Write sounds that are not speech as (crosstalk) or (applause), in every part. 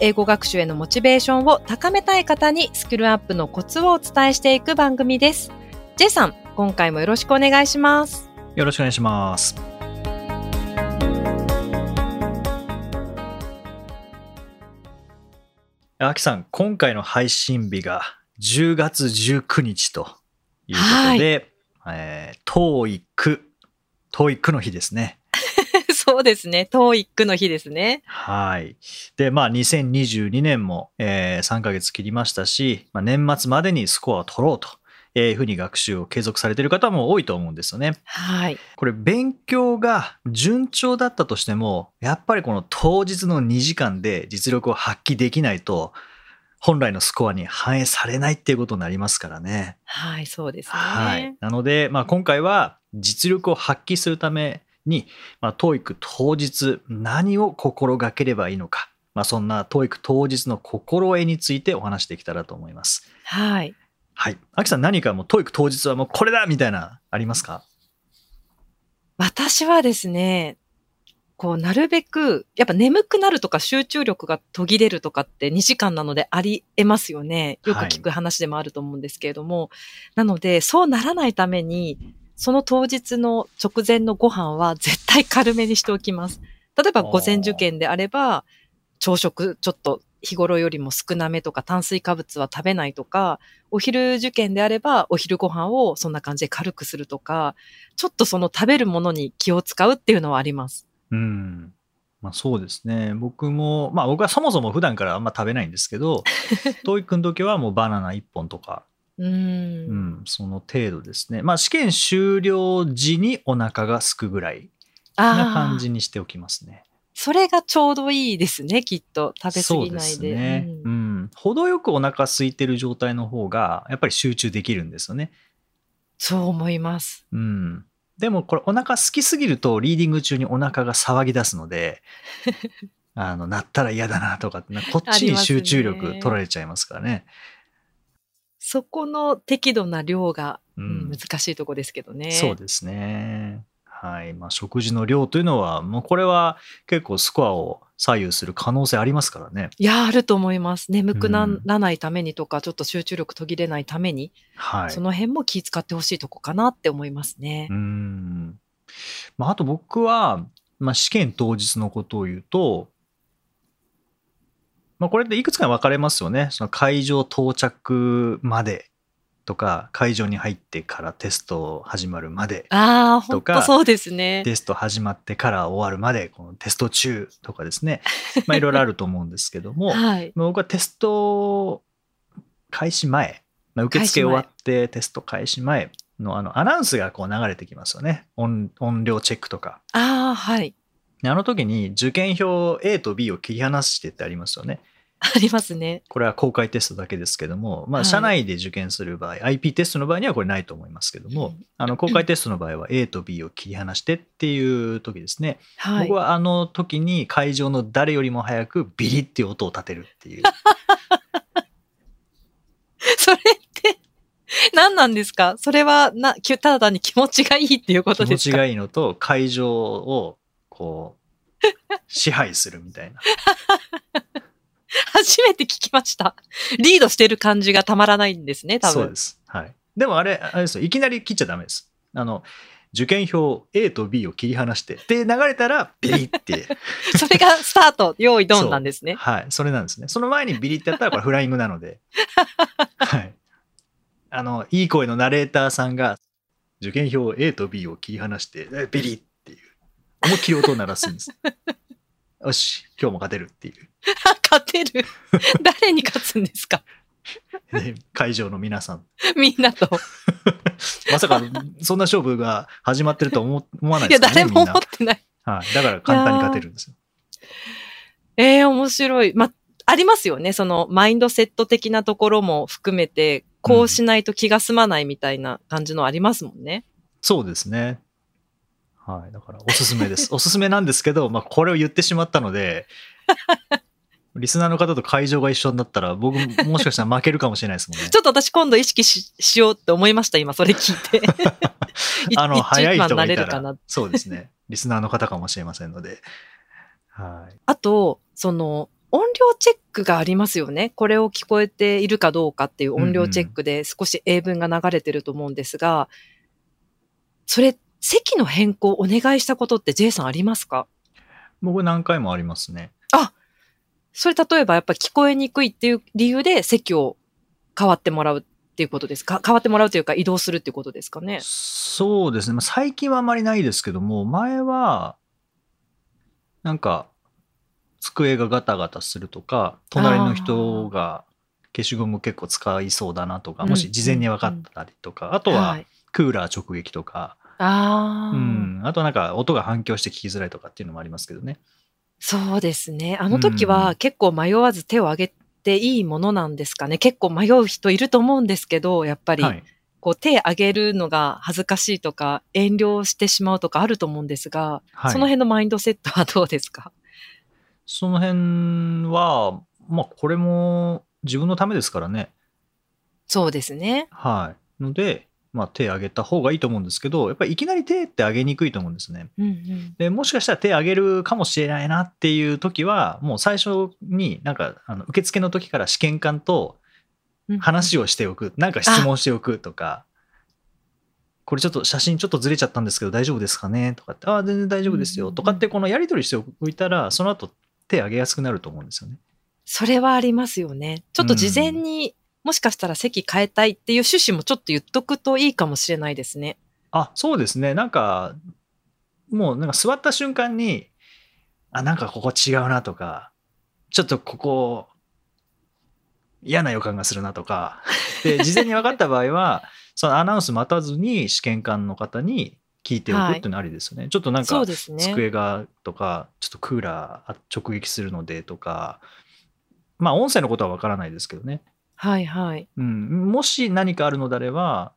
英語学習へのモチベーションを高めたい方にスキルアップのコツをお伝えしていく番組です。J さん、今回もよろしくお願いします。よろしくお願いしますあきさん今回の配信日が10月19日ということで、えー、TOEIC TOEIC の日ですねそうですね、TOEIC の日ですね。はい。で、まあ、2022年も、えー3ヶ月切りましたし、まあ、年末までにスコアを取ろうというふうに学習を継続されている方も多いと思うんですよね。はい。これ、勉強が順調だったとしても、やっぱりこの当日の2時間で実力を発揮できないと、本来のスコアに反映されないっていうことになりますからね。はい、そうですね。はい。なので、まあ、今回は実力を発揮するために、まあ、TOEIC 当日何を心がければいいのか、まあ、そんな TOEIC 当日の心得についてお話していけたらと思います。はい。はい。アキさん何かもう TOEIC 当日はもうこれだみたいな、ありますか？私はですね、こう、なるべく、やっぱ眠くなるとか集中力が途切れるとかって2時間なのであり得ますよね。よく聞く話でもあると思うんですけれども。なので、そうならないために、その当日の直前のご飯は絶対軽めにしておきます。例えば午前受験であれば、朝食ちょっと日頃よりも少なめとか炭水化物は食べないとか、お昼受験であればお昼ご飯をそんな感じで軽くするとか、ちょっとその食べるものに気を使うっていうのはあります。うん。まあそうですね。僕も、まあ僕はそもそも普段からあんま食べないんですけど、(laughs) TOEIC の時はもうバナナ1本とか、うー。うんん、その程度ですね。まあ試験終了時にお腹が空くぐらいな感じ、にしておきますね。それがちょうどいいですね、きっと。食べ過ぎないで。そうですね、ううんん。程よくお腹空いてる状態の方が、やっぱり集中できるんですよね。そう思います。うん。でもこれお腹空きすぎると、リーディング中にお腹が騒ぎ出すので、(laughs) あの、なったら嫌だなとかって、こっちに集中力取られちゃいますからね。そこの適度な量が、ううんん難しいとこですけどね。そうですね。はい。まあ、食事の量というのは、もうこれは結構スコアを左右する可能性ありますからね。いや、あると思います。眠くなうんらないためにとか、ちょっと集中力途切れないために、はい。その辺も気遣ってほしいとこかなって思いますねう。ん。まあ、あと僕は、まあ、試験当日のことを言うと、まあ、これっていくつかに分かれますよね。その会場到着までとか、会場に入ってからテスト始まるまで、ああ、とかそうですね。テスト始まってから終わるまで、このテスト中とかですね。(laughs) まあ、いろいろあると思うんですけども、はい。まあ僕はテスト開始前、まあ、受付終わってテスト開始前のあのアナウンスがこう流れてきますよね。音音量チェックとか。ああ、はい。であの時に受験票 A と B を切り離してってありますよね。ありますね。これは公開テストだけですけども、まあ、はい社内で受験する場合、IP テストの場合にはこれないと思いますけども、うんあの公開テストの場合は A と B を切り離してっていう時ですね。はい。僕はあの時に会場の誰よりも早くビリっていう音を立てるっていう。(laughs) それって、何なんですか？それはな、きただ単に気持ちがいいっていうこと気持ですか？ちがいいのと会場をこう支配するみたいな。(laughs) 初めて聞きました。リードしてる感じがたまらないんですね、多分。そうです。はい。でもあれあれですよ。いきなり切っちゃダメです。あの受験票 A と B を切り離してで流れたらビリって。(laughs) それがスタート、用意ドンなんですね。はい。それなんですね。その前にビリってやったらこれフライングなので。(laughs) はい。あのいい声のナレーターさんが受験票 A と B を切り離してえビリって思いっきり音を鳴らすんです (laughs) よし今日も勝てるっていう勝てる。(laughs) 誰に勝つんですか？で (laughs) 会場の皆さん。みんなと。まさか、そんな勝負が始まってると思思わないいや、ですよね、誰もみんな。思ってない。はい。だから簡単に勝てるんですよ。ええ面白い。ま、ありますよね。その、マインドセット的なところも含めて、こうしないと気が済まないみたいな感じのありますもんね。そうですね。はい。だから、おすすめです。(laughs) おすすめなんですけど、まあ、これを言ってしまったので、(laughs) リスナーの方と会場が一緒になったら、僕もしかしたら負けるかもしれないですもんね。(laughs) ちょっと私今度意識ししようって思いました、今それ聞いて。あの、一早い人番がいたなれるからな。。そうですね。リスナーの方かもしれませんので。はい。あと、その、音量チェックがありますよね。これを聞こえているかどうかっていう音量チェックで少し英文が流れてると思うんですが、それ、席の変更お願いしたことって J さんありますか？僕何回もありますね。それ例えばやっぱり聞こえにくいっていう理由で席を変わってもらうっていうことですか？変わってもらうというか移動するっていうことですかね？そうですね。まあ、最近はあまりないですけども、前は、なんか、机がガタガタするとか、隣の人が消しゴム結構使いそうだなとか、うんもし事前に分かったりとか、あとは、クーラー直撃とか、ああ、うん、あとなんか音が反響して聞きづらいとかっていうのもありますけどね。そうですね。あの時うんは結構迷わず手を挙げていいものなんですかね。結構迷う人いると思うんですけど、やっぱり、はい。こう手挙げるのが恥ずかしいとか、遠慮してしまうとかあると思うんですが、はいその辺のマインドセットはどうですか？その辺は、まあこれも自分のためですからね。そうですね。はい。ので、まあ手挙げた方がいいと思うんですけど、やっぱりいきなり手って挙げにくいと思うんですね。うんうん。で、もしかしたら手挙げるかもしれないなっていう時は、もう最初になんか、あの受付の時から試験官と話をしておく。なんか質問しておくとか、これちょっと写真ちょっとずれちゃったんですけど大丈夫ですかねとかって、ああ、全然大丈夫ですよ。うんうんうんとかってこのやり取りしておいたら、その後手挙げやすくなると思うんですよね。それはありますよね。ちょっと事前に、もしかしたら席変えたいっていう趣旨もちょっと言っとくといいかもしれないですね。あ、そうですね。なんか、もうなんか座った瞬間に、あ、なんかここ違うなとか、ちょっとここ、嫌な予感がするなとか、で、(laughs) 事前に分かった場合は、そのアナウンス待たずに試験官の方に聞いておくっていうのありですよね。ちょっとなんか。机がとか、ちょっとクーラー直撃するのでとか、まあ音声のことは分からないですけどね。はいはい。うん、もし何かあるのであれば、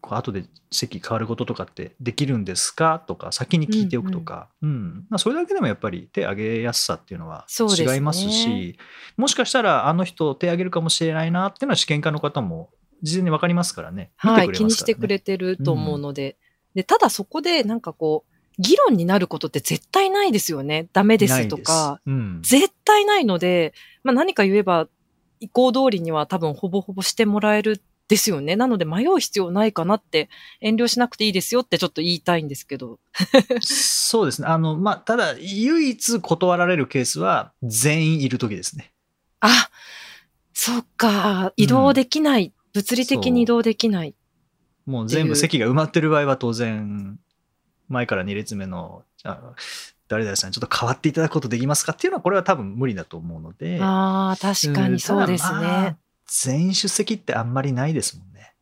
こう後で席変わることとかってできるんですか？とか、先に聞いておくとか、うんまあ、それだけでもやっぱり手挙げやすさっていうのは違いますし、もしかしたらあの人手挙げるかもしれないなっていうのは試験官の方も事前に分かりますからね。見はい、気にしてくれてると思うので。で、ただそこでなんかこう、議論になることって絶対ないですよね。ダメですとか。うん絶対ないので、まあ何か言えば、意向通りには多分ほぼほぼしてもらえるですよね。なので迷う必要ないかなって、遠慮しなくていいですよってちょっと言いたいんですけど。(laughs) そうですね。あの、まあ、ただ、唯一断られるケースは全員いる時ですね。あ、そっか、移動できない。物理的に移動できない。もう全部席が埋まってる場合は当然、前から2列目の、あ、誰々さんちょっと変わっていただくことできますかっていうのは、これは多分無理だと思うので。ああ、確かにそうですね。まあ全員出席ってあんまりないですもんね。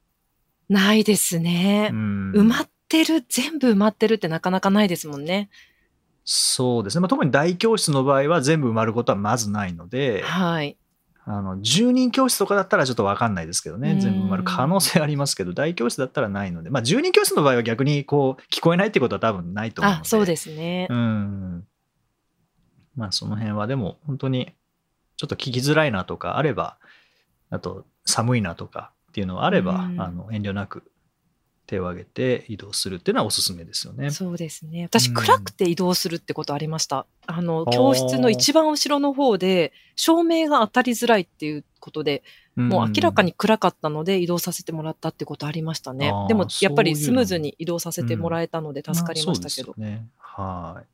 ないですねう。ん埋まってる、全部埋まってるってなかなかないですもんね。そうですね。まあ、特に大教室の場合は全部埋まることはまずないので、はい。あの、10人教室とかだったらちょっとわかんないですけどね。うん全部埋まる可能性ありますけど、大教室だったらないので、まあ、10人教室の場合は逆にこう、聞こえないってことは多分ないと思うので。あ、そうですね。うん。まあその辺はでも本当にちょっと聞きづらいなとかあれば、あと寒いなとかっていうのがあれば、うんあの遠慮なく手を挙げて移動するっていうのはおすすめですよね。そうですね。私、うん暗くて移動するってことありました。あの、教室の一番後ろの方で、照明が当たりづらいっていうことで、もう明らかに暗かったので移動させてもらったってことありましたねあー。でも、やっぱりスムーズに移動させてもらえたので助かりましたけど。うですよね。はい。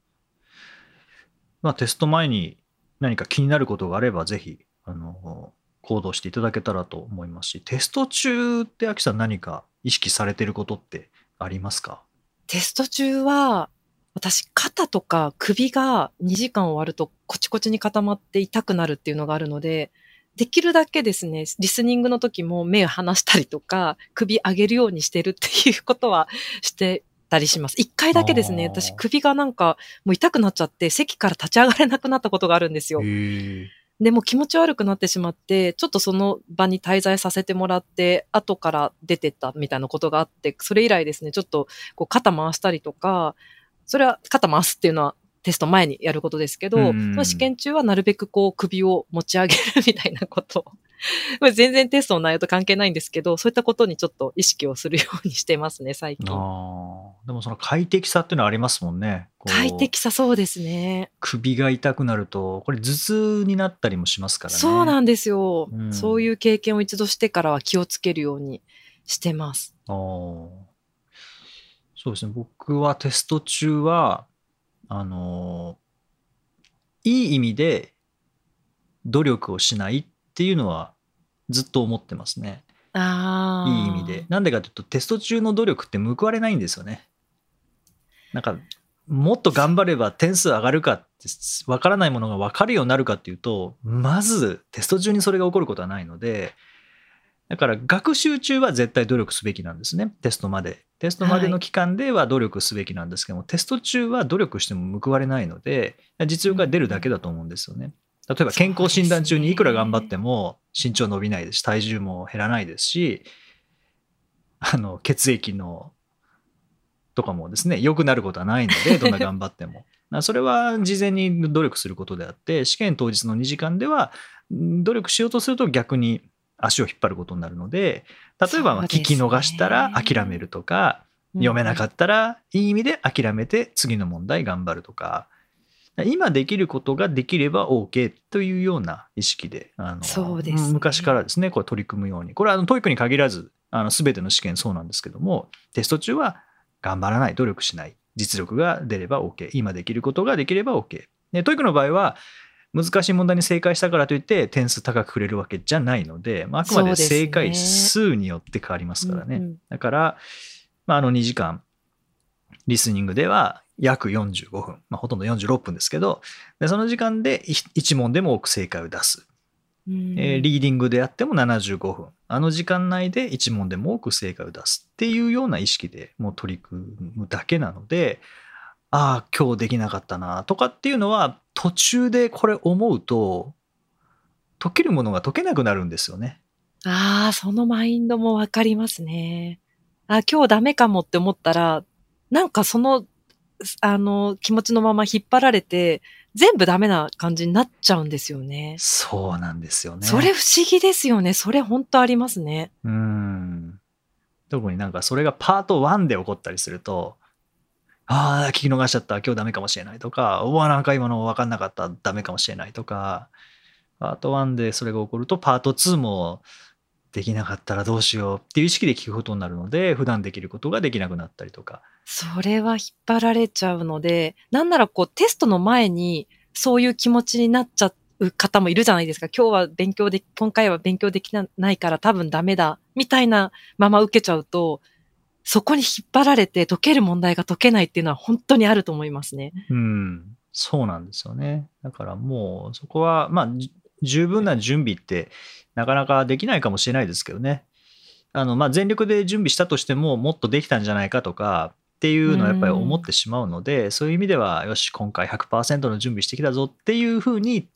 まあテスト前に何か気になることがあればぜひ、あの、行動していただけたらと思いますし、テスト中って秋さん何か意識されてることってありますか？テスト中は、私、肩とか首が2時間終わるとコチコチに固まって痛くなるっていうのがあるので、できるだけですね、リスニングの時も目を離したりとか、首上げるようにしてるっていうことはしてたりします。一回だけですね、私首がなんかもう痛くなっちゃって席から立ち上がれなくなったことがあるんですよ。でも気持ち悪くなってしまって、ちょっとその場に滞在させてもらって、後から出てったみたいなことがあって、それ以来ですね、ちょっとこう肩回したりとか、それは肩回すっていうのはテスト前にやることですけど、うん試験中はなるべくこう首を持ち上げるみたいなことを。(laughs) 全然テストの内容と関係ないんですけど、そういったことにちょっと意識をするようにしてますね、最近。あーでもその快適さっていうのはありますもんね。快適さそうですね。首が痛くなると、これ頭痛になったりもしますからね。そうなんですよ、うんそういう経験を一度してからは気をつけるようにしてます。あーそうですね。僕はテスト中は、あのーいい意味で努力をしないっていうのはずっと思ってますね。いい意味で。。なんでかというと、テスト中の努力って報われないんですよね。なんか、もっと頑張れば点数上がるかって、わからないものが分かるようになるかっていうと、まずテスト中にそれが起こることはないので、だから学習中は絶対努力すべきなんですね、テストまで。テストまでの期間では努力すべきなんですけども、テスト中は努力しても報われないので、実力が出るだけだと思うんですよね。例えば健康診断中にいくら頑張っても身長伸びないです。し、体重も減らないですし、あの血液のとかもですね良くなることはないので (laughs) どんな頑張っても。なそれは事前に努力することであって試験当日の2時間ではん努力しようとすると逆に足を引っ張ることになるので例えば聞き逃したら諦めるとか、読めなかっったらいい意味で諦めて次の問題頑張るとか今できることができれば OK というような意識であのそうですね。昔からですねこれ取り組むように。これはあの TOEIC に限らずあの全ての試験そうなんですけどもテスト中は頑張らない努力しない。実力が出れば OK 今できることができれば OK で TOEIC の場合は難しい問題に正解したからといって点数高くくれるわけじゃないので、まあ、あくまで正解数によって変わりますからね。うんうん。だから、まあ、あの2時間、リスニングでは約45分、まあ、ほとんど46分ですけど、でその時間で1問でも多く正解を出す。うんえーリーディングであっても75分。あの時間内で1問でも多く正解を出すっていうような意識でもう取り組むだけなので、ああ、今日できなかったなとかっていうのは途中でこれ思うと、解けるものが解けなくなるんですよね。ああ、そのマインドもわかりますね。あ今日ダメかもって思ったら、なんかその、あの、気持ちのまま引っ張られて、全部ダメな感じになっちゃうんですよね。そうなんですよね。それ不思議ですよね。それ本当ありますね。うん。特になんかそれがパート1で起こったりすると、ああ、聞き逃しちゃった、今日ダメかもしれないとか、うわ、なんか今の分かんなかった、ダメかもしれないとか、パート1でそれが起こると、パート2もできなかったらどうしようっていう意識で聞くことになるので、普段できることができなくなったりとか。それは引っ張られちゃうので、なんならこうテストの前にそういう気持ちになっちゃう方もいるじゃないですか。今日は勉強で、今回は勉強できないから多分ダメだ、みたいなまま受けちゃうと、そこに引っ張られて解ける問題が解けないっていうのは本当にあると思いますね。うん、そうなんですよね。だからもうそこは、まあ、じ十分な準備ってなかなかできないかもしれないですけどね。あの、まあ、全力で準備したとしてももっとできたんじゃないかとかっていうのはやっぱり思ってしまうので、そういう意味では、よし、今回100%の準備してきたぞっていうふうに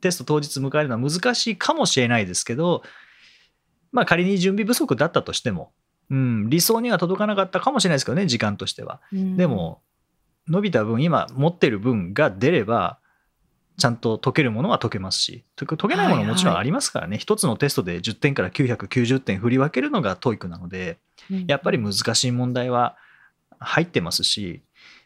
テスト当日迎えるのは難しいかもしれないですけど、まあ仮に準備不足だったとしても、うん、理想には届かなかったかもしれないですけどね、時間としては。でも、伸びた分、今持ってる分が出れば、ちゃんと解けるものは解けますし、解けないものももちろんありますからね、一つのテストで10点から990点振り分けるのが TOEIC なので、うん、やっぱり難しい問題は入ってますし、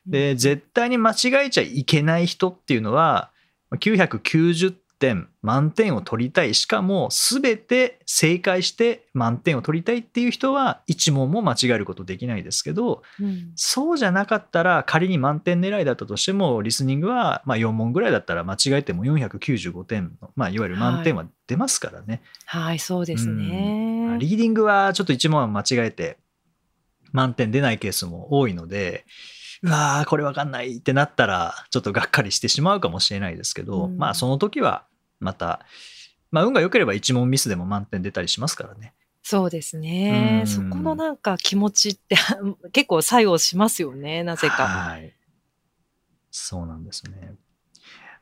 うん。で、絶対に間違えちゃいけない人っていうのは、990点、満点を取りたい、しかも全て正解して満点を取りたいっていう人は、1問も間違えることできないですけど、うん。そうじゃなかったら、仮に満点狙いだったとしても、リスニングはまあ4問ぐらいだったら間違えても495点の、まあ、いわゆる満点は出ますからね。はい、そうですね。リーディングはちょっと1問は間違えて、満点出ないケースも多いので、うわー、これわかんないってなったら、ちょっとがっかりしてしまうかもしれないですけど、うん。まあその時はまた、まあ運が良ければ1問ミスでも満点出たりしますからね。そうですねう。んそこのなんか気持ちって (laughs) 結構作用しますよね、なぜか。はい。そうなんですね。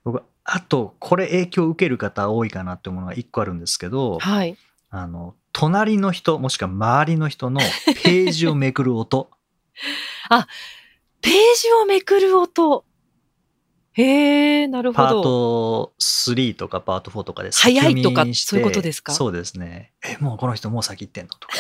僕、あと、これ影響を受ける方多いかなって思うのが一個あるんですけど、はい。あの、隣の人、もしくは周りの人のページをめくる音。(laughs) ページをめくる音。へえ、なるほパーど。ト3とかパート4とかで早いとかそういうことですか？そうですね。え、もうこの人もう先行ってんの？とか。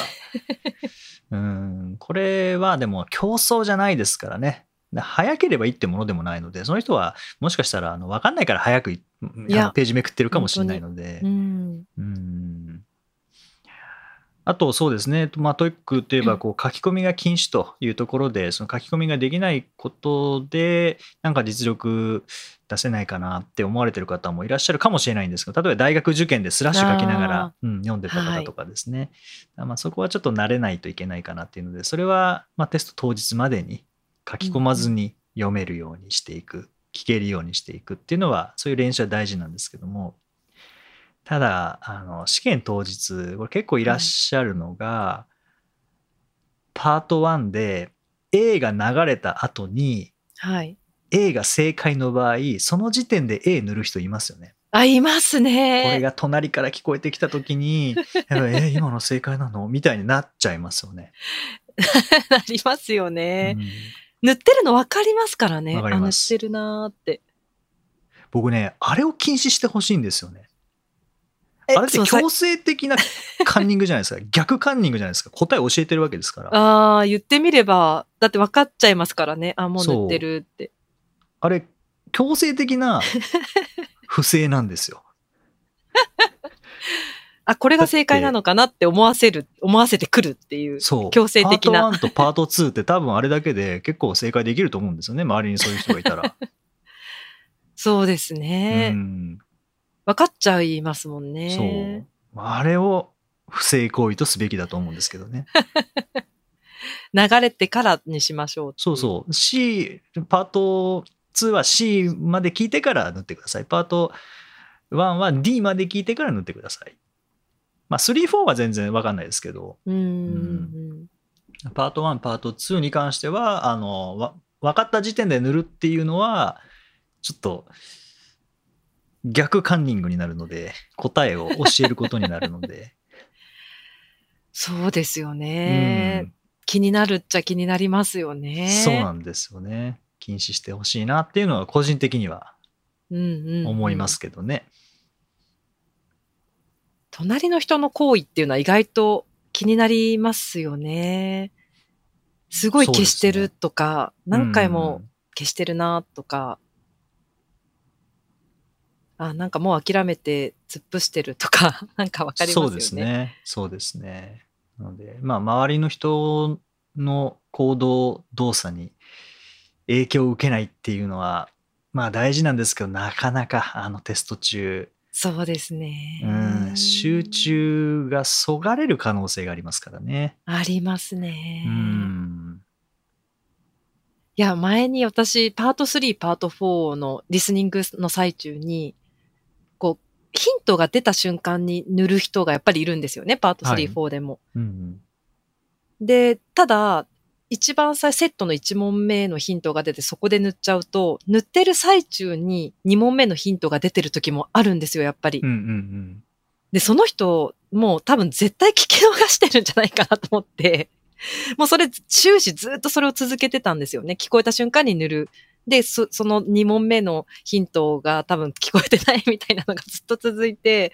(laughs) うん、これはでも競争じゃないですからね。で早ければいいってものでもないので、その人はもしかしたらあの分かんないから早くページめくってるかもしれないので。うん。うんあとそうですね、まあ、 TOEIC といえばこう書き込みが禁止というところで、その書き込みができないことで、なんか実力出せないかなって思われてる方もいらっしゃるかもしれないんですけど、例えば大学受験でスラッシュ書きながあら、うん、読んでた方とかですね、まあ、そこはちょっと慣れないといけないかなっていうので、それはまあテスト当日までに書き込まずに読めるようにしていく、聞けるようにしていくっていうのは、そういう練習は大事なんですけども、ただ、あの、試験当日、これ結構いらっしゃるのが、パート1で A が流れた後に、はい。A が正解の場合、その時点で A 塗る人いますよね。あ、いますね。これが隣から聞こえてきた時に、(laughs) え、今の正解なの？みたいになっちゃいますよね。(laughs) なりますよね。うん塗ってるの分かりますからね。あ、塗ってるなーって。僕ね、あれを禁止してほしいんですよね。えあれって強制的なカンニングじゃないですか。(laughs) 逆カンニングじゃないですか。答え教えてるわけですから。ああ、言ってみれば、だって分かっちゃいますからね。あ、もう塗ってるって。あれ、強制的な (laughs) 不正なんですよ。(laughs) あ、これが正解なのかなって思わせる、思わせてくるっていう。そう。強制的なパート1とパート2って多分あれだけで結構正解できると思うんですよね。周りにそういう人がいたら。そうですうね。ん。分かっちゃいますもんね。そう。あれを不正行為とすべきだと思うんですけどね。(laughs) 流れてからにしましょうそうそう。C、パート2は C まで聞いてから塗ってください。パート1は D まで聞いてから塗ってください。まあ、3、4は全然わかんないですけど、う。うん。パート1、パート2に関しては、あの、わ分かった時点で塗るっていうのは、ちょっと、逆カンニングになるので、答えを教えることになるので。(laughs) そうですようね、ん気になるっちゃ気になりますよね。そうなんですよね。禁止してほしいなっていうのは個人的にはうんうんうん思いますけどね。隣の人の行為っていうのは意外と気になりますよね。すごい消してるとか、何回も消してるなとか、あ、なんかもう諦めて突っ伏してるとか、(laughs) なんかわかりますよね。そうですね。そうですね。なので、まあ、周りの人の行動、動作に影響を受けないっていうのは、まあ大事なんですけど、なかなかあのテスト中、そうですね。うん、集中がそがれる可能性がありますからね。ありますね。うん。いや、前に私、パート3、パート4のリスニングの最中に、ヒントが出た瞬間に塗る人がやっぱりいるんですよね、パート3、はい4でも。うん。で、ただ、一番最セットの1問目のヒントが出てそこで塗っちゃうと、塗ってる最中に2問目のヒントが出てる時もあるんですよ、やっぱり。うんうんうん。で、その人、もう多分絶対聞き逃してるんじゃないかなと思って、もうそれ終始ずっとそれを続けてたんですよね。聞こえた瞬間に塗る。で、そその2問目のヒントが多分聞こえてないみたいなのがずっと続いて、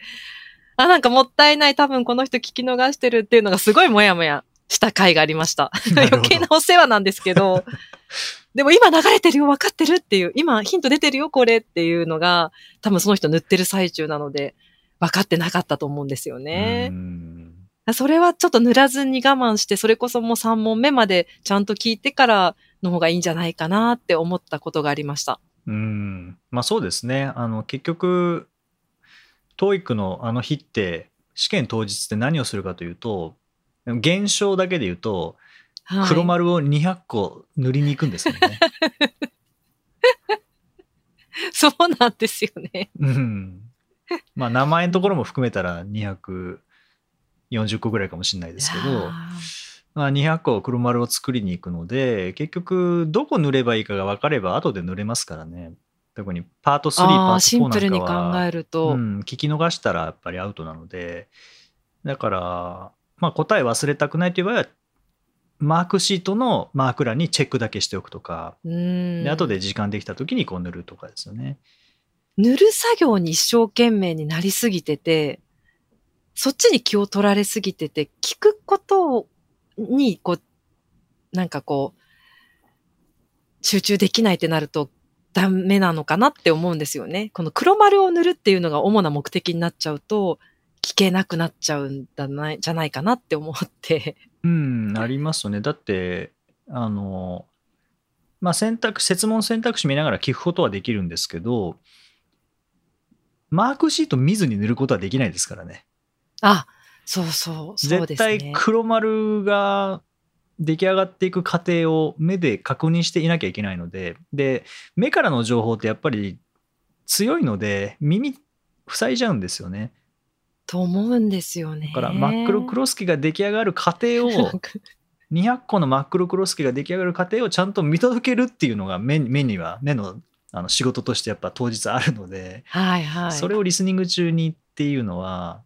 あ、なんかもったいない、多分この人聞き逃してるっていうのがすごいもやもやした回がありました。余計なお世話なんですけど、(laughs) でも今流れてるよ、分かってるっていう、今ヒント出てるよ、これっていうのが、多分その人塗ってる最中なので、分かってなかったと思うんですよね。うんそれはちょっと塗らずに我慢して、それこそもう3問目までちゃんと聞いてからの方がいいんじゃないかなって思ったことがありました。うん、まあそうですね。あの結局、TOEIC のあの日って、試験当日って何をするかというと、現象だけで言うと、はい、黒丸を200個塗りに行くんですよね。(laughs) そうなんですよね。うん。まあ名前のところも含めたら240個ぐらいかもしれないですけど、あまあ、200個黒丸を作りに行くので、結局どこ塗ればいいかが分かれば後で塗れますからね。特にパート3、パート4なんかはシンプルに考えると。うん、聞き逃したらやっぱりアウトなので、だから、まあ、答え忘れたくないという場合は、マークシートのマーク欄にチェックだけしておくとか、うんで後で時間できた時にこう塗るとかですよね。塗る作業に一生懸命になりすぎてて、そっちに気を取られすぎてて、聞くことに、こう、なんかこう、集中できないってなるとダメなのかなって思うんですよね。この黒丸を塗るっていうのが主な目的になっちゃうと、聞けなくなっちゃうんだない、じゃないかなって思って。うん、ありますよね。だって、あの、まあ、選択、設問選択肢見ながら聞くことはできるんですけど、マークシート見ずに塗ることはできないですからね。あ、そうそう、そうですね。絶対黒丸が出来上がっていく過程を目で確認していなきゃいけないので、で、目からの情報ってやっぱり強いので、耳塞いじゃうんですよね。と思うんですよね。だから、真っ黒クロスケが出来上がる過程を、(laughs) 200個の真っ黒クロスケが出来上がる過程をちゃんと見届けるっていうのが目目には、目のあの仕事としてやっぱ当日あるので、はいはい。それをリスニング中にっていうのは、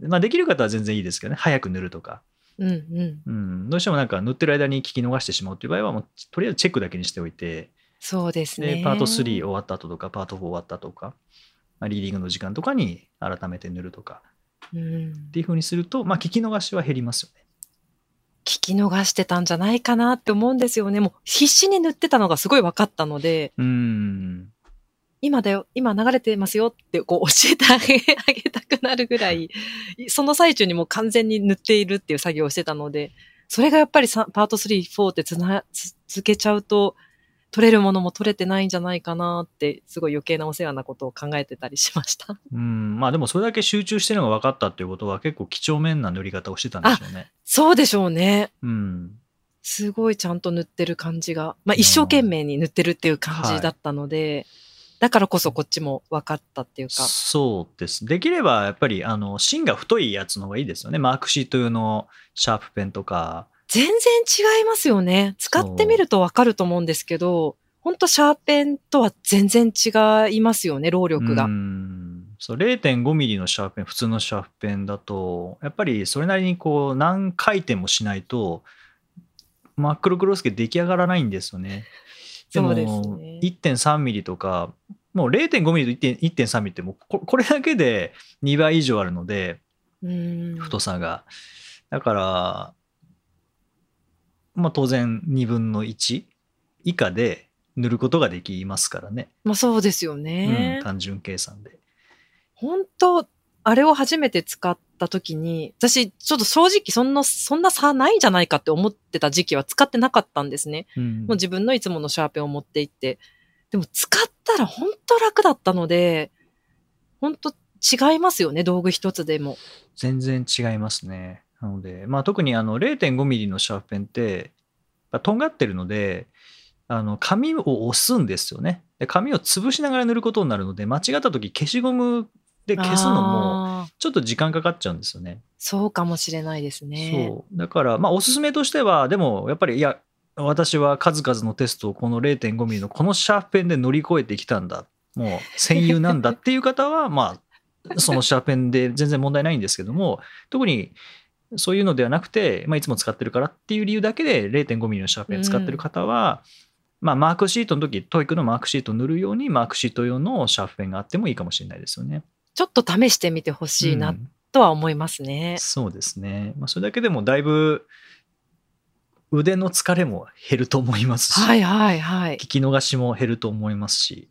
まあ、できる方は全然いいですけどね、早く塗るとか。うんうん。うん、どうしてもなんか塗ってる間に聞き逃してしまうという場合はもうとりあえずチェックだけにしておいてそうですね。でパート3終わった後とかパート4終わったとか、まあリーディングの時間とかに改めて塗るとかうんっていう風にすると、まあ、聞き逃しは減りますよね。聞き逃してたんじゃないかなって思うんですよね。もう必死に塗ってたのがすごい分かったので、うん今だよ、今流れてますよってこう教えてあげあげたくなるぐらい、その最中にもう完全に塗っているっていう作業をしてたので、それがやっぱりさパート3、4ってつな続けちゃうと、取れるものも取れてないんじゃないかなって、すごい余計なお世話なことを考えてたりしました。うんまあでもそれだけ集中してるのが分かったっていうことは結構几帳面な塗り方をしてたんでしょうね。そうでしょうね。うんすごいちゃんと塗ってる感じが、まあ一生懸命に塗ってるっていう感じだったので、だからこそこっちも分かったっていうか。そうです。できればやっぱりあの芯が太いやつの方がいいですよね。マークシート用のシャープペンとか。全然違いますよね。使ってみると分かると思うんですけど、本当シャーペンとは全然違いますよね、労力が。うんそう0.5ミリのシャープペン普通のシャープペンだとやっぱりそれなりにこう何回転もしないと真っ黒クロスケ出来上がらないんですよね。でもそうですね1.3ミリとかもう0.5ミリと 1.- 1.3ミリってもうここれだけで2倍以上あるのでうん太さが。だからまあ当然2分の1以下で塗ることができますからね。まあそうですよねうん、。単純計算で。本当あれを初めて使った時に、私ちょっと正直そんな、そんな差ないんじゃないかって思ってた時期は使ってなかったんですね。うんもう自分のいつものシャーペンを持って行って。でも使ったら本当楽だったので、本当違いますよね、道具一つでも。全然違いますね。なので、まあ、特にあの0.5ミリのシャープペンって、まあとんがってるので、あの紙を押すんですよねで。紙を潰しながら塗ることになるので、間違った時消しゴムで消すのもちょっと時間かかっちゃうんですよね。そうかもしれないですね。そう。だから、まあ、おすすめとしては、でも、やっぱり、いや、私は数々のテストをこの0.5ミリのこのシャープペンで乗り越えてきたんだ。もう、戦友なんだっていう方は、(laughs) まあ、そのシャープペンで全然問題ないんですけども、特にそういうのではなくて、まあ、いつも使ってるからっていう理由だけで0.5ミリのシャープペン使ってる方は、まあ、マークシートの時、 TOEIC のマークシートを塗るように、マークシート用のシャープペンがあってもいいかもしれないですよね。ちょっと試してみてほしいなうんとは思いますね。そうですね。まあ、それだけでもだいぶ腕の疲れも減ると思いますし、はいはいはい。聞き逃しも減ると思いますし、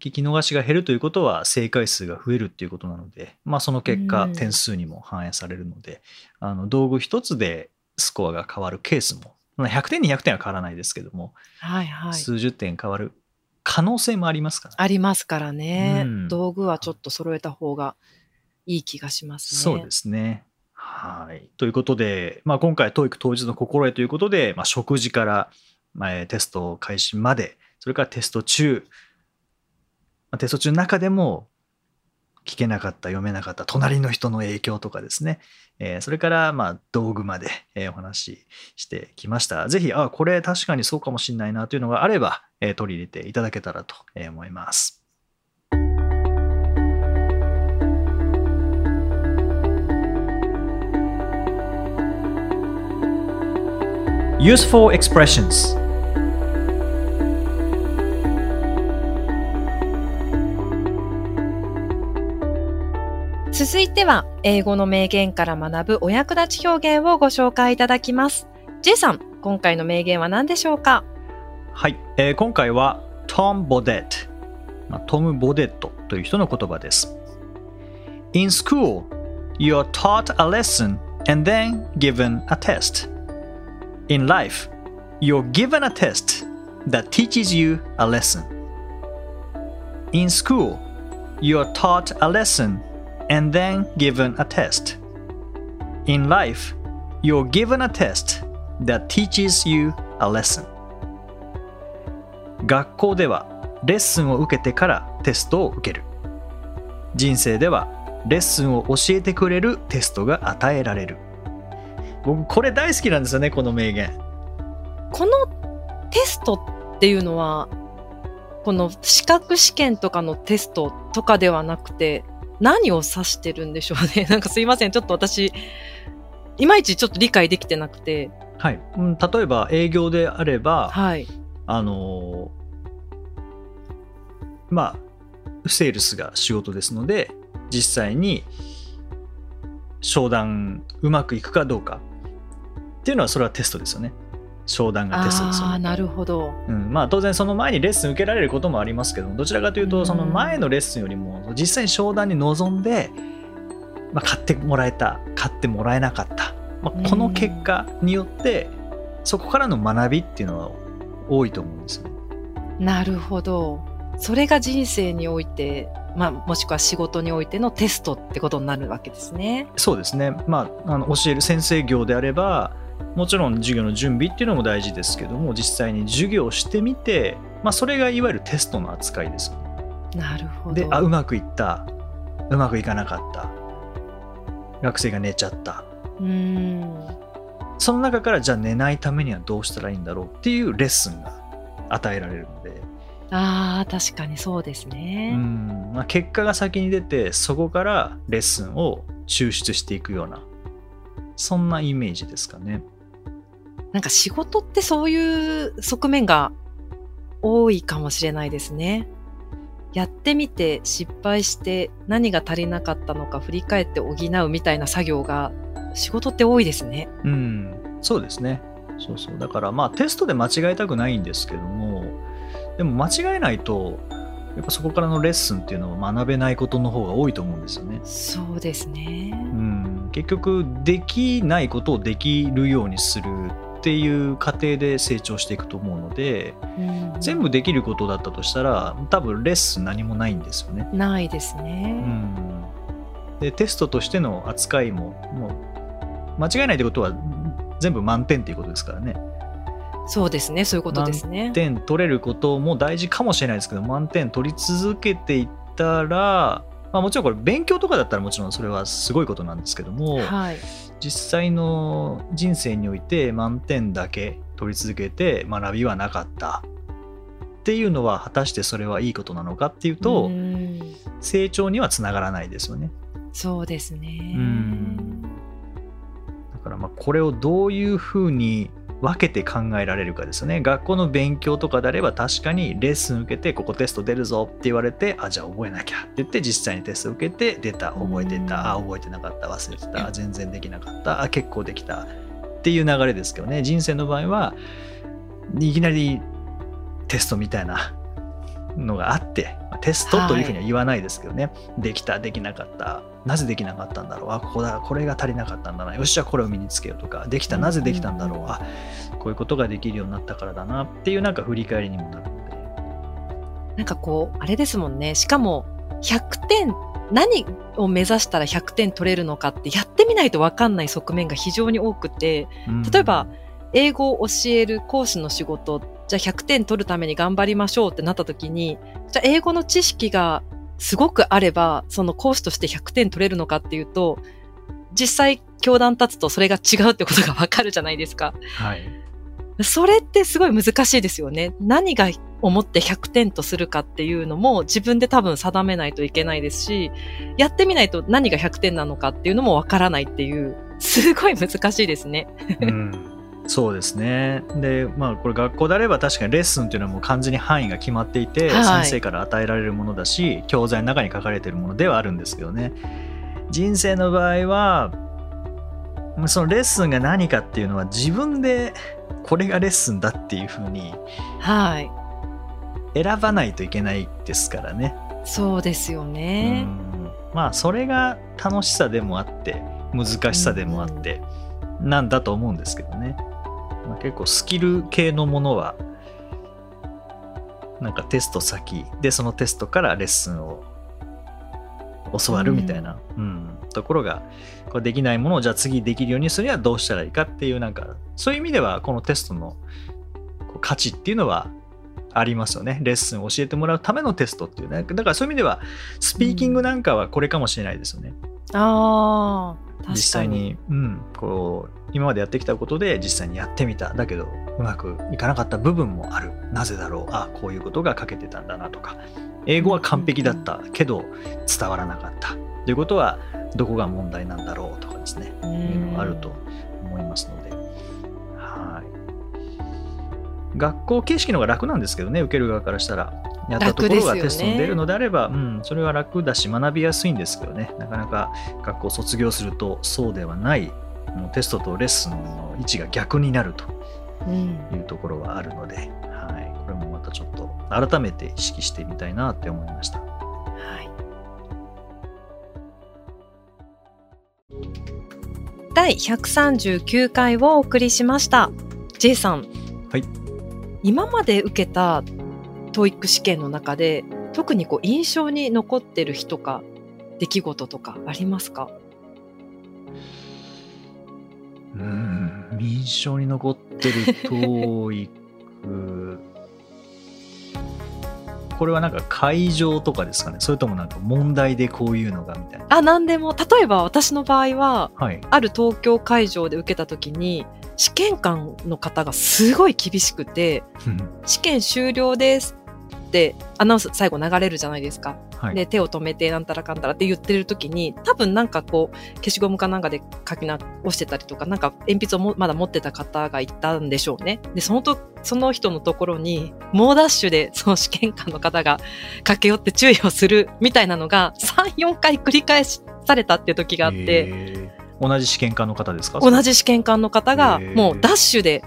聞き逃しが減るということは正解数が増えるっていうことなので、まあ、その結果うん点数にも反映されるので、あの道具一つでスコアが変わるケースも、まあ100点200点は変わらないですけども、はいはい。数十点変わる可能性もありますから、ありますからね、うん道具はちょっと揃えた方がいい気がしますね。そうですね。はい。ということで、まあ、今回、TOEIC 当日の心得ということで、まあ、食事から、まあえーテスト開始まで、それからテスト中、まあ、テスト中の中でも、聞けなかった、読めなかった、隣の人の影響とかですね、えーそれから、まあ、道具まで、えーお話ししてきました。ぜひ、あ、これ確かにそうかもしれないなというのがあれば、えー取り入れていただけたらとえー思います。Useful expressions 続いては、英語の名言から学ぶお役立ち表現をご紹介いただきます。J さん、今回の名言は何でしょうか？はい、えー今回はトム・ボデット、まあ、トム・ボデットという人の言葉です。In school, you are taught a lesson and then given a test. In life, you're given a test that teaches you a lesson. In school, you are taught a lesson and then given a test. In life, you're given a test that teaches you a lesson. 学校ではレッスンを受けてからテストを受ける人生ではレッスンを教えてくれるテストが与えられる僕これ大好きなんですよねこの名言このテストっていうのは、この資格試験とかのテストとかではなくて、何を指してるんでしょうね。(laughs) なんかすいません。ちょっと私、いまいちちょっと理解できてなくて。はい、うん、例えば営業であればはい。あのーまあセールスが仕事ですので実際に商談うまくいくかどうかっていうのはそれはテストですよね。商談がテストですよああ、ねなるほど。うん、まあ当然その前にレッスン受けられることもありますけどもどちらかといううん。とその前のレッスンよりも実際に商談に臨んで、まあ、買ってもらえた買ってもらえなかった、まあ、この結果によってそこからの学びっていうのは多いと思うんですよね。なるほど。それが人生において、まあ、もしくは仕事においてのテストってことになるわけですね。そうですね、まあ、あの教える先生業であればもちろん授業の準備っていうのも大事ですけども実際に授業をしてみて、まあ、それがいわゆるテストの扱いです。なるほど。であうまくいったうまくいかなかった学生が寝ちゃったうーん。その中からじゃあ寝ないためにはどうしたらいいんだろうっていうレッスンが与えられるので、ああ、確かにそうですうね。んまあ、結果が先に出てそこからレッスンを抽出していくようなそんなイメージですかね。なんか仕事ってそういう側面が多いかもしれないですね。やってみて失敗して何が足りなかったのか振り返って補うみたいな作業が仕事って多いですね。うん、そうですね。そうそう。だからまあテストで間違えたくないんですけども、でも間違えないと、やっぱそこからのレッスンっていうのは学べないことの方が多いと思うんですよね。そうですね。うん、結局できないことをできるようにするっていう過程で成長していくと思うので、うん全部できることだったとしたら、多分レッスン何もないんですよね。ないですうね。ん、でテストとしての扱いももう間違いないってことは全部満点っていうことですからねそうですね。そういうことですね。点取れることも大事かもしれないですけど満点取り続けていったら、まあ、もちろんこれ勉強とかだったらもちろんそれはすごいことなんですけども、はい。実際の人生において満点だけ取り続けて学びはなかったっていうのは果たしてそれはいいことなのかっていうと、うん成長にはつながらないですよね。そうですね。からまあこれをどういうふうに分けて考えられるかですよね。学校の勉強とかであれば確かにレッスン受けてここテスト出るぞって言われてあじゃあ覚えなきゃって言って実際にテスト受けて出た覚えてた。あ覚えてなかった。忘れてた。あ全然できなかった。あ結構できた。っていう流れですけどね。人生の場合はいきなりテストみたいなのがあってまあテストというふうには言わないですけどね、できたできなかったなぜできなかったんだろう？あここだこれが足りなかったんだな。よしじゃあこれを身につけようとか。できたなぜできたんだろう？あこういうことができるようになったからだなっていうなんか振り返りにもなるのでなんかこう、あれですもんね。しかも、100点、何を目指したら100点取れるのかって、やってみないとわかんない側面が非常に多くて、例えば、英語を教える講師の仕事、じゃあ100点取るために頑張りましょうってなった時に、じゃあ英語の知識がすごくあれば、その講師として100点取れるのかっていうと、実際教壇立つとそれが違うってことがわかるじゃないですか。はいそれってすごい難しいですよね。何が思って100点とするかっていうのも自分で多分定めないといけないですし、やってみないと何が100点なのかっていうのもわからないっていう、すごい難しいですね。うんそうですね。で、まあこれ学校であれば確かにレッスンっていうのはもう完全に範囲が決まっていて、はい先生から与えられるものだし、教材の中に書かれているものではあるんですけどね。人生の場合は、そのレッスンが何かっていうのは自分でこれがレッスンだっていうふうにはい。選ばないといけないですからね。そうですよね。うんまあそれが楽しさでもあって難しさでもあってなんだと思うんですけどね、まあ、結構スキル系のものはなんかテスト先でそのテストからレッスンを教わるみたいな、うん。ところがこれできないものをじゃあ次できるようにするにはどうしたらいいかっていうなんかそういう意味ではこのテストの価値っていうのはありますよね。レッスンを教えてもらうためのテストっていうね。だからそういう意味では、スピーキングなんかはこれかもしれないですよね。ああ、確かに。実際に、うん、こう、今までやってきたことで実際にやってみた。だけど、うまくいかなかった部分もある。なぜだろう。あ、こういうことが欠けてたんだなとか。英語は完璧だったけど伝わらなかった。ということは、どこが問題なんだろうとかですね。うんいうのがあると思いますので。学校形式の方が楽なんですけどね、受ける側からしたら。やったところが楽ですよねテストに出るのであれば、うん、それは楽だし学びやすいんですけどね、なかなか学校を卒業するとそうではない、もうテストとレッスンの位置が逆になるとうんいうところはあるので、はい、これもまたちょっと改めて意識してみたいなって思いました。はい。第139回をお送りしました。J さん。はい。今まで受けた TOEIC 試験の中で、特にこう印象に残ってる日とか、出来事とかありますか？うん、印象に残ってる TOEIC これはなんか会場とかですかね？それともなんか問題でこういうのがみたいな？あ、なんでも、例えば私の場合は、はい。ある東京会場で受けた時に、試験官の方がすごい厳しくて、試験終了ですってアナウンス最後流れるじゃないですか。はい。で、手を止めてなんたらかんたらって言ってる時に、多分なんかこう、消しゴムかなんかで書き直してたりとか、なんか鉛筆をもまだ持ってた方がいたんでしょうね。で、そのと、その人のところに、猛ダッシュでその試験官の方が駆け寄って注意をするみたいなのが、3、4回繰り返しされたって時があって、えー同じ試験官の方ですか？同じ試験官の方がもうダッシュで、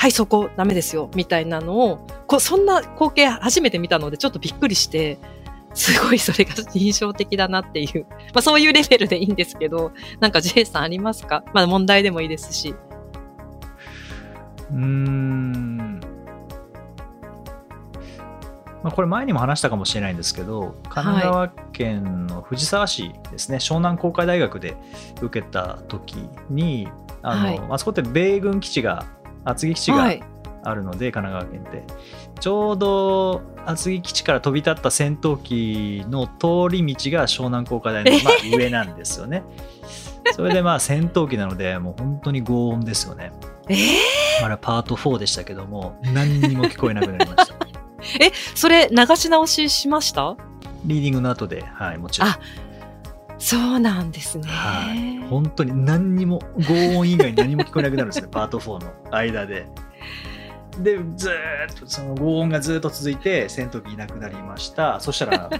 はい、そこダメですよ、みたいなのを、こそんな光景初めて見たのでちょっとびっくりして、すごいそれが印象的だなっていう。まあそういうレベルでいいんですけど、なんか J さんありますか？まあ問題でもいいですし。うーん。まあ、これ前にも話したかもしれないんですけど神奈川県の藤沢市ですね、湘南工科大学で受けた時にあの、はいあそこって米軍基地が厚木基地がはい。あるので、神奈川県ってちょうど厚木基地から飛び立った戦闘機の通り道が湘南工科大の、(laughs) まあ、上なんですよね。それでまあ戦闘機なのでもう本当に轟音ですよね。えー、パート4でしたけども何にも聞こえなくなりました。(laughs) それ流し直ししました？リーディングの後で、はい、もちろん。あそうなんですね。はい、本当に何にも轟音以外何も聞こえなくなるんですね (laughs) パート4の間で。でずーっとその轟音がずーっと続いて戦闘機いなくなりましたそしたら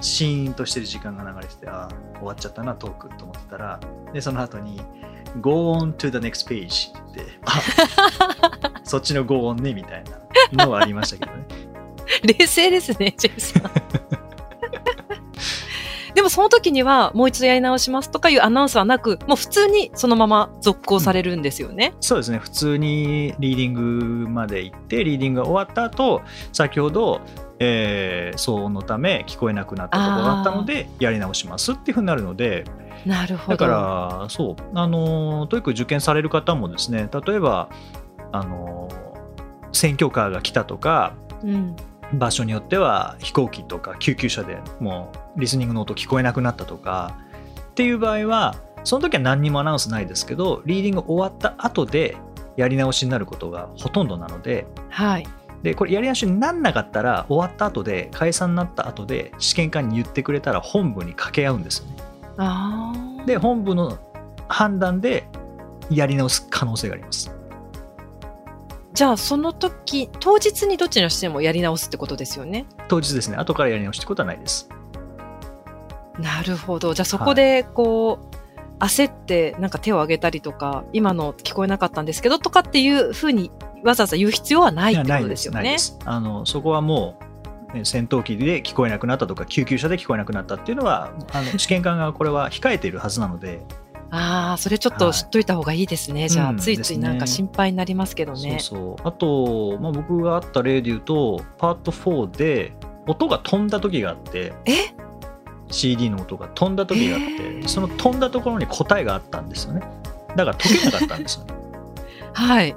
シーンとしてる時間が流れててあー終わっちゃったなトークと思ってたらでその後に「Go on to the next page」って言ってあ (laughs) そっちの轟音ねみたいなのはありましたけどね。冷静ですね、ジェイさん。でもその時にはもう一度やり直しますとかいうアナウンスはなく、もう普通にそのまま続行されるんですよね。そうですね普通にリーディングまで行ってリーディングが終わった後先ほど、えー騒音のため聞こえなくなったところだったのでやり直しますっていうふうになるのでなるほど。だからそうあの TOEIC 受験される方もですね例えばあの選挙カーが来たとかうん、場所によっては飛行機とか救急車でもうリスニングの音聞こえなくなったとかっていう場合はその時は何にもアナウンスないですけどリーディング終わった後でやり直しになることがほとんどなのではい。でこれやり直しになんなかったら終わった後で解散になった後で試験官に言ってくれたら本部に掛け合うんですよねああ。で本部の判断でやり直す可能性がありますじゃあその時、当日にどっちのしてもやり直すってことですよね？当日ですね。後からやり直しってことはないです。なるほど。じゃあそこでこう、焦ってなんか手を挙げたりとか、今の聞こえなかったんですけどとかっていうふうにわざわざ言う必要はないってことですよね？あのそこはもうね戦闘機で聞こえなくなったとか救急車で聞こえなくなったっていうのはあの試験官がこれは控えているはずなのでああ、それちょっと知っといた方がいいですね。じゃあ、うんついついなんか心配になりますけどね。そうそう。あと、まあ、僕があった例で言うとパート4で音が飛んだ時があってえ？CD の音が飛んだ時があって、へー。その飛んだところに答えがあったんですよね。だから解けなかったんですよね。(laughs) はい。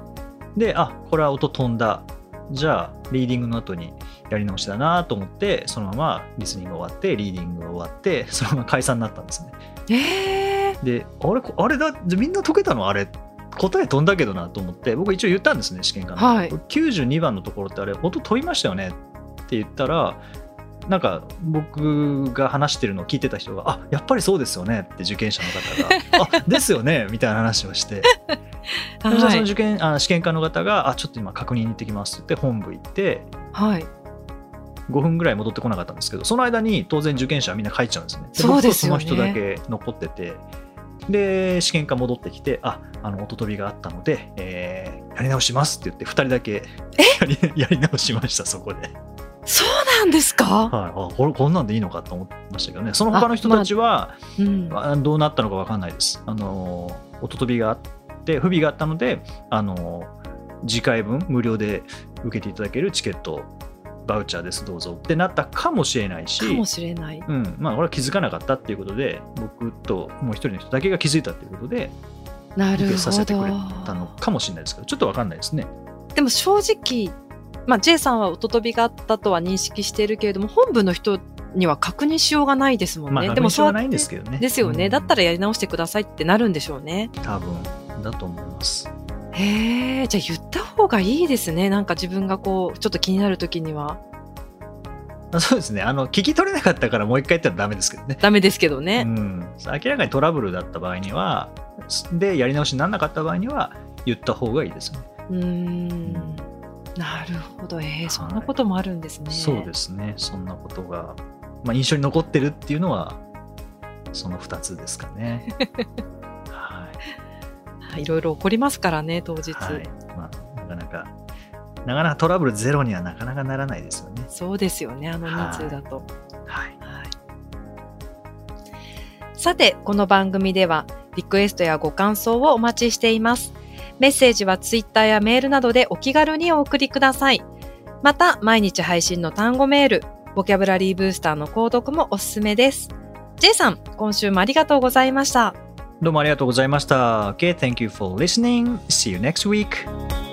であこれは音飛んだ。じゃあリーディングの後にやり直しだなと思ってそのままリスニングが終わってリーディングが終わってそのまま解散になったんですねええであれこあれだじゃみんな解けたの？あれ。答え飛んだけどなと思って。僕一応言ったんですね試験官。に、はい。これ92番のところってあれ音飛びましたよね？って言ったらなんか僕が話してるのを聞いてた人が「あやっぱりそうですよね」って受験者の方が「(laughs) あですよね」みたいな話をして。(laughs) はい。その受験あ試験官の方が「あちょっと今確認に行ってきます」って言って本部行ってはい。5分ぐらい戻ってこなかったんですけどその間に当然受験者はみんな帰っちゃうんですね。そうですよね。僕とその人だけ残っててで試験官戻ってきてああの音飛びがあったので、えーやり直しますって言って2人だけやり (laughs) やり直しましたそこで、そうなんですか？はい、あこれこんなんでいいのかと思ってましたけどね。その他の人たちはうん。あどうなったのか分かんないです。あの音飛びがあって不備があったのであの次回分無料で受けていただけるチケットバウチャーですどうぞってなったかもしれないしかもしれない。うんまあ、これは気づかなかったっていうことで僕ともう一人の人だけが気づいたっていうことでなる受けさせてくれほたのど。かもしれないですけどちょっと分かんないですねでも正直、まあ、J さんは音飛びがあったとは認識しているけれども、本部の人には確認しようがないですもんね。まあででもしょうがないんですけどねですよね。うんだったらやり直してくださいってなるんでしょうね。多分だと思いますへえ、じゃあ言った方がいいですね。なんか自分がこう、ちょっと気になるときには。あそうですねあの聞き取れなかったからもう一回言ったらダメですけどねダメですけどね。うん、明らかにトラブルだった場合にはでやり直しにならなかった場合には言った方がいいですね、うーん。なるほど。えー、そんなこともあるんですね。そうですねそんなことが、まあ、印象に残ってるっていうのはその2つですかね。(laughs) いろいろ起こりますからね、当日。はいまあ、なかなかなかなかトラブルゼロにはなかなかならないですよねそうですよね、あの人数だと。はいはいさて、この番組ではリクエストやご感想をお待ちしています。メッセージはツイッターやメールなどでお気軽にお送りください。また、毎日配信の単語メール、ボキャブラリーブースターの購読もおすすめです。J さん、今週もありがとうございました。どうもありがとうございました Okay, thank you for listening. See you next week.